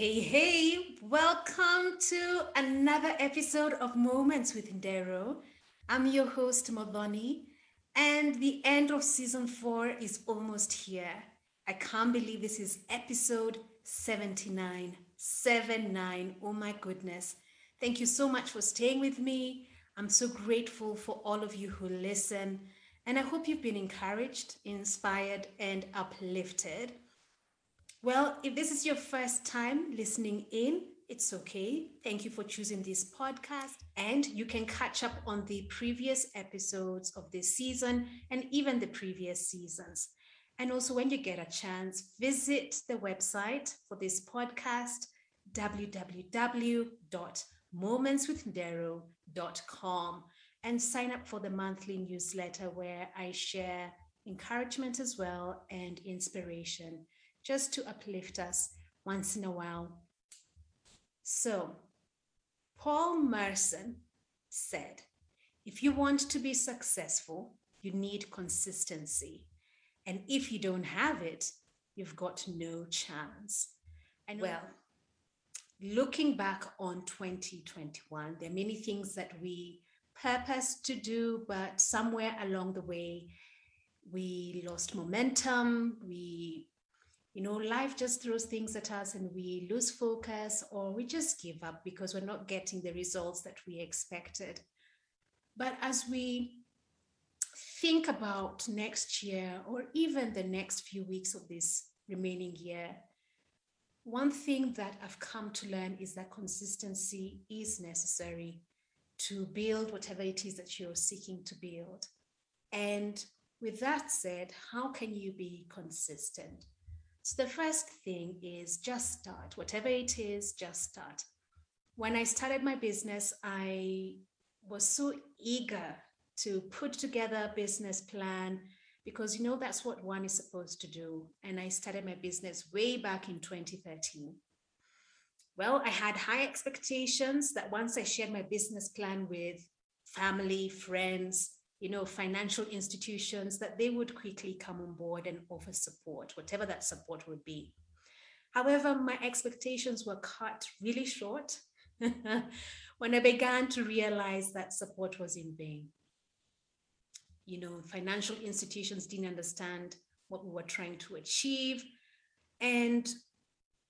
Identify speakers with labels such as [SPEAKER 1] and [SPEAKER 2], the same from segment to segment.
[SPEAKER 1] Hey, hey, welcome to another episode of Moments with Ndero. I'm your host, Modoni, and the end of season four is almost here. I can't believe this is episode 79. 79. Oh my goodness. Thank you so much for staying with me. I'm so grateful for all of you who listen, and I hope you've been encouraged, inspired, and uplifted. Well, if this is your first time listening in, it's okay. Thank you for choosing this podcast. And you can catch up on the previous episodes of this season and even the previous seasons. And also, when you get a chance, visit the website for this podcast www.momentswithdero.com and sign up for the monthly newsletter where I share encouragement as well and inspiration just to uplift us once in a while. So, Paul Merson said, if you want to be successful, you need consistency. And if you don't have it, you've got no chance. And well, looking back on 2021, there are many things that we purpose to do, but somewhere along the way, we lost momentum, we you know, life just throws things at us and we lose focus or we just give up because we're not getting the results that we expected. But as we think about next year or even the next few weeks of this remaining year, one thing that I've come to learn is that consistency is necessary to build whatever it is that you're seeking to build. And with that said, how can you be consistent? So the first thing is just start. Whatever it is, just start. When I started my business, I was so eager to put together a business plan because you know that's what one is supposed to do. And I started my business way back in 2013. Well, I had high expectations that once I shared my business plan with family, friends, you know, financial institutions, that they would quickly come on board and offer support, whatever that support would be. However, my expectations were cut really short when I began to realize that support was in vain. You know, financial institutions didn't understand what we were trying to achieve, and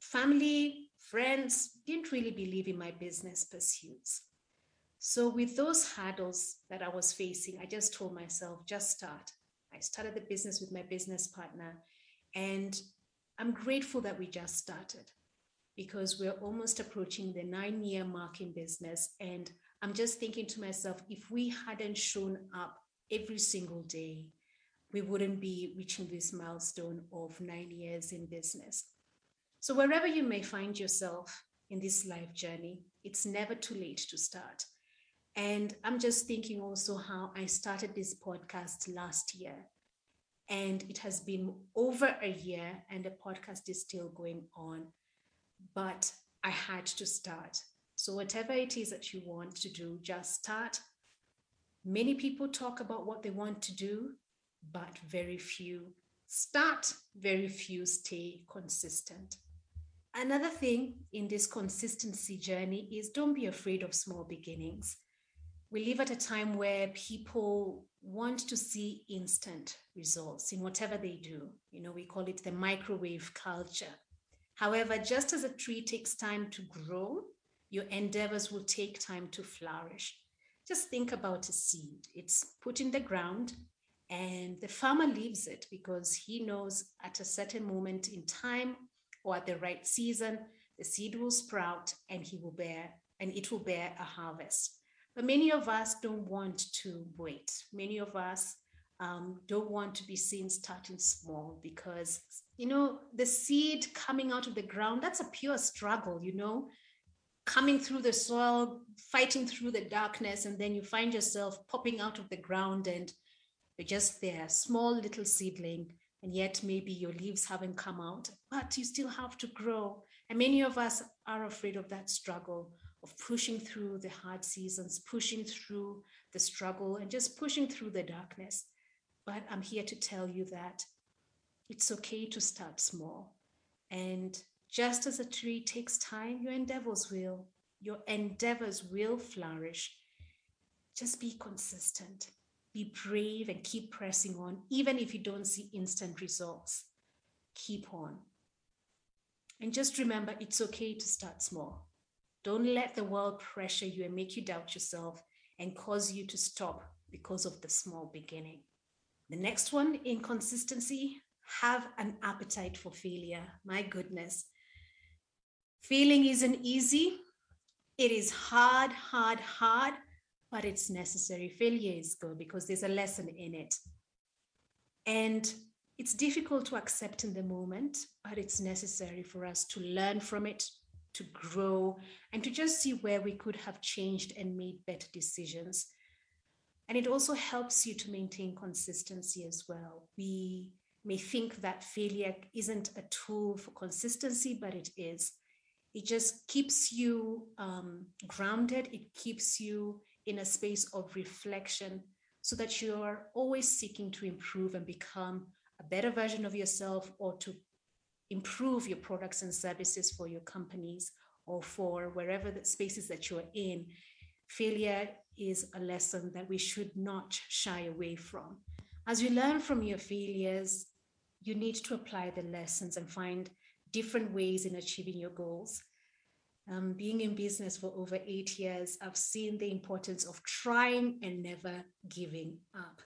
[SPEAKER 1] family, friends didn't really believe in my business pursuits. So, with those hurdles that I was facing, I just told myself, just start. I started the business with my business partner, and I'm grateful that we just started because we're almost approaching the nine year mark in business. And I'm just thinking to myself, if we hadn't shown up every single day, we wouldn't be reaching this milestone of nine years in business. So, wherever you may find yourself in this life journey, it's never too late to start. And I'm just thinking also how I started this podcast last year. And it has been over a year, and the podcast is still going on. But I had to start. So, whatever it is that you want to do, just start. Many people talk about what they want to do, but very few start, very few stay consistent. Another thing in this consistency journey is don't be afraid of small beginnings we live at a time where people want to see instant results in whatever they do. You know, we call it the microwave culture. However, just as a tree takes time to grow, your endeavors will take time to flourish. Just think about a seed. It's put in the ground and the farmer leaves it because he knows at a certain moment in time or at the right season, the seed will sprout and he will bear and it will bear a harvest. But many of us don't want to wait. Many of us um, don't want to be seen starting small because, you know, the seed coming out of the ground, that's a pure struggle, you know, coming through the soil, fighting through the darkness, and then you find yourself popping out of the ground and you're just there, small little seedling, and yet maybe your leaves haven't come out, but you still have to grow. And many of us are afraid of that struggle of pushing through the hard seasons, pushing through the struggle, and just pushing through the darkness. But I'm here to tell you that it's okay to start small. And just as a tree takes time, your endeavors will. Your endeavors will flourish. Just be consistent, be brave, and keep pressing on, even if you don't see instant results. Keep on. And just remember, it's okay to start small. Don't let the world pressure you and make you doubt yourself and cause you to stop because of the small beginning. The next one, inconsistency, have an appetite for failure. My goodness. Failing isn't easy. It is hard, hard, hard, but it's necessary. Failure is good because there's a lesson in it. And it's difficult to accept in the moment, but it's necessary for us to learn from it, to grow, and to just see where we could have changed and made better decisions. And it also helps you to maintain consistency as well. We may think that failure isn't a tool for consistency, but it is. It just keeps you um, grounded, it keeps you in a space of reflection so that you're always seeking to improve and become a better version of yourself or to improve your products and services for your companies or for wherever the spaces that you're in, failure is a lesson that we should not shy away from. As you learn from your failures, you need to apply the lessons and find different ways in achieving your goals. Um, being in business for over eight years, I've seen the importance of trying and never giving up.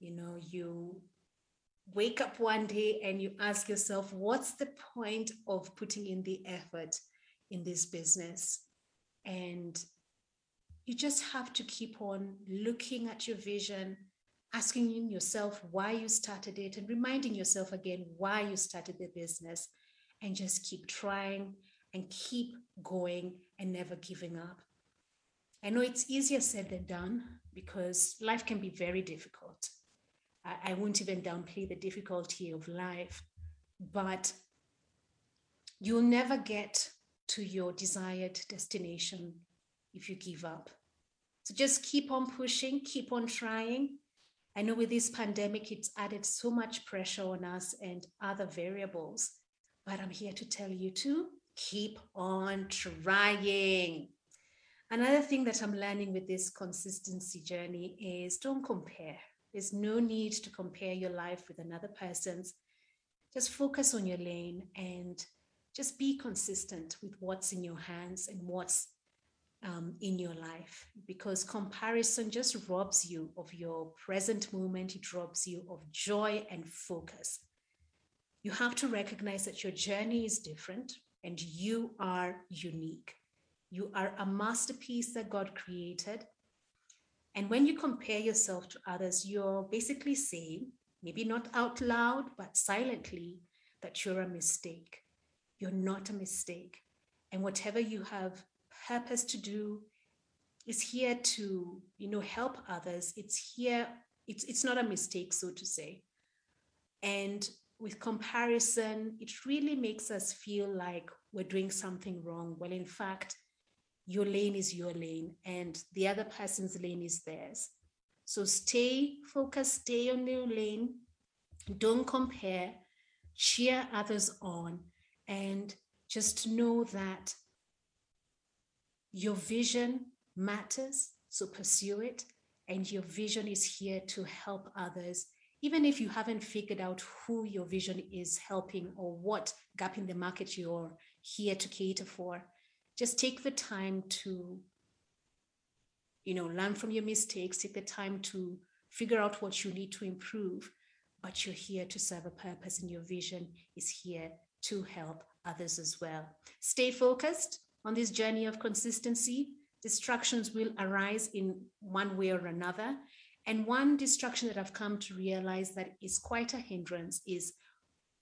[SPEAKER 1] You know, you wake up one day and you ask yourself, what's the point of putting in the effort in this business? And you just have to keep on looking at your vision, asking yourself why you started it, and reminding yourself again why you started the business, and just keep trying and keep going and never giving up. I know it's easier said than done because life can be very difficult. I, I won't even downplay the difficulty of life, but you'll never get to your desired destination if you give up. So just keep on pushing, keep on trying. I know with this pandemic, it's added so much pressure on us and other variables, but I'm here to tell you to keep on trying. Another thing that I'm learning with this consistency journey is don't compare. There's no need to compare your life with another person's. Just focus on your lane and just be consistent with what's in your hands and what's um, in your life because comparison just robs you of your present moment. It robs you of joy and focus. You have to recognize that your journey is different and you are unique. You are a masterpiece that God created and when you compare yourself to others, you're basically saying, maybe not out loud, but silently, that you're a mistake. You're not a mistake. And whatever you have purpose to do is here to, you know, help others. It's here, it's, it's not a mistake, so to say. And with comparison, it really makes us feel like we're doing something wrong. Well, in fact, your lane is your lane and the other person's lane is theirs. So stay focused, stay on your lane, don't compare, cheer others on, and just know that your vision matters, so pursue it. And your vision is here to help others, even if you haven't figured out who your vision is helping or what gap in the market you're here to cater for just take the time to you know learn from your mistakes take the time to figure out what you need to improve but you're here to serve a purpose and your vision is here to help others as well. Stay focused on this journey of consistency. Distractions will arise in one way or another. And one distraction that i've come to realize that is quite a hindrance is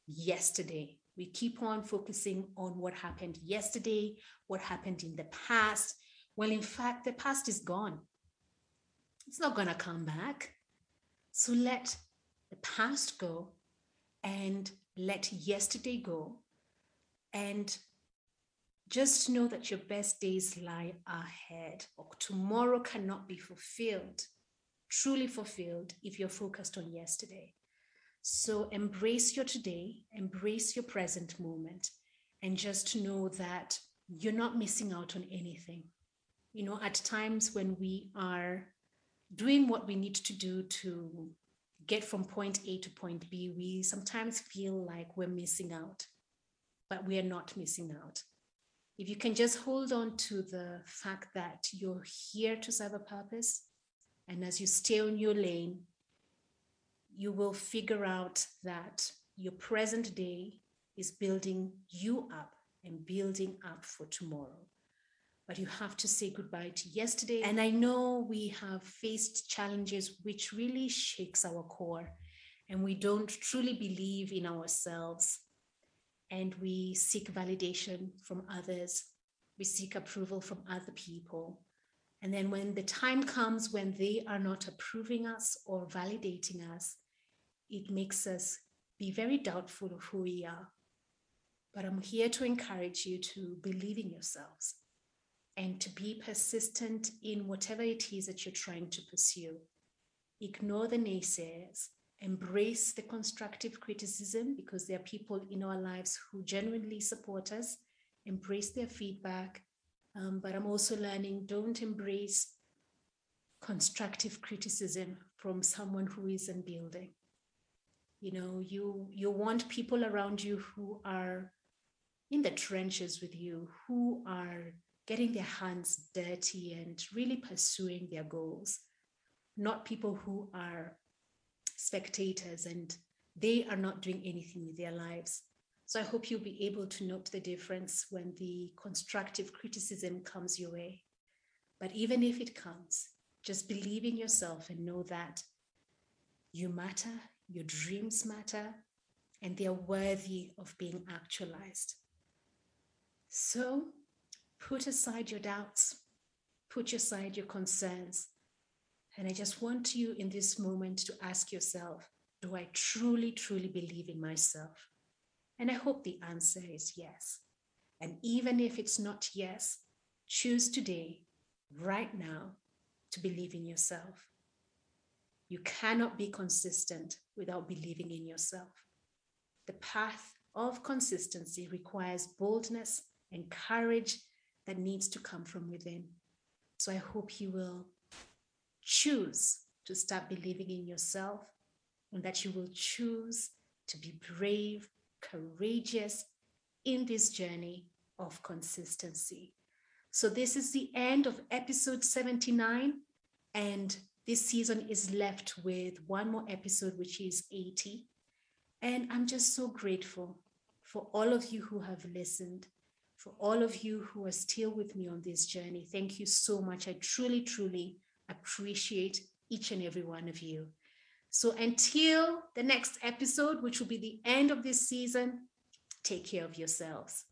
[SPEAKER 1] yesterday we keep on focusing on what happened yesterday, what happened in the past. Well, in fact, the past is gone. It's not going to come back. So let the past go and let yesterday go. And just know that your best days lie ahead. Or tomorrow cannot be fulfilled, truly fulfilled, if you're focused on yesterday. So embrace your today, embrace your present moment, and just know that you're not missing out on anything. You know, at times when we are doing what we need to do to get from point A to point B, we sometimes feel like we're missing out, but we are not missing out. If you can just hold on to the fact that you're here to serve a purpose, and as you stay on your lane, you will figure out that your present day is building you up and building up for tomorrow. But you have to say goodbye to yesterday. And I know we have faced challenges which really shakes our core and we don't truly believe in ourselves and we seek validation from others. We seek approval from other people. And then when the time comes when they are not approving us or validating us, it makes us be very doubtful of who we are. But I'm here to encourage you to believe in yourselves and to be persistent in whatever it is that you're trying to pursue. Ignore the naysayers, embrace the constructive criticism because there are people in our lives who genuinely support us, embrace their feedback. Um, but I'm also learning don't embrace constructive criticism from someone who isn't building you know you you want people around you who are in the trenches with you who are getting their hands dirty and really pursuing their goals not people who are spectators and they are not doing anything with their lives. So i hope you'll be able to note the difference when the constructive criticism comes your way. But even if it comes just believe in yourself and know that you matter your dreams matter, and they are worthy of being actualized. So put aside your doubts, put aside your concerns. And I just want you in this moment to ask yourself do I truly, truly believe in myself? And I hope the answer is yes. And even if it's not yes, choose today, right now, to believe in yourself. You cannot be consistent without believing in yourself. The path of consistency requires boldness and courage that needs to come from within. So I hope you will choose to start believing in yourself and that you will choose to be brave, courageous in this journey of consistency. So, this is the end of episode 79. And this season is left with one more episode, which is 80. And I'm just so grateful for all of you who have listened, for all of you who are still with me on this journey. Thank you so much. I truly, truly appreciate each and every one of you. So until the next episode, which will be the end of this season, take care of yourselves.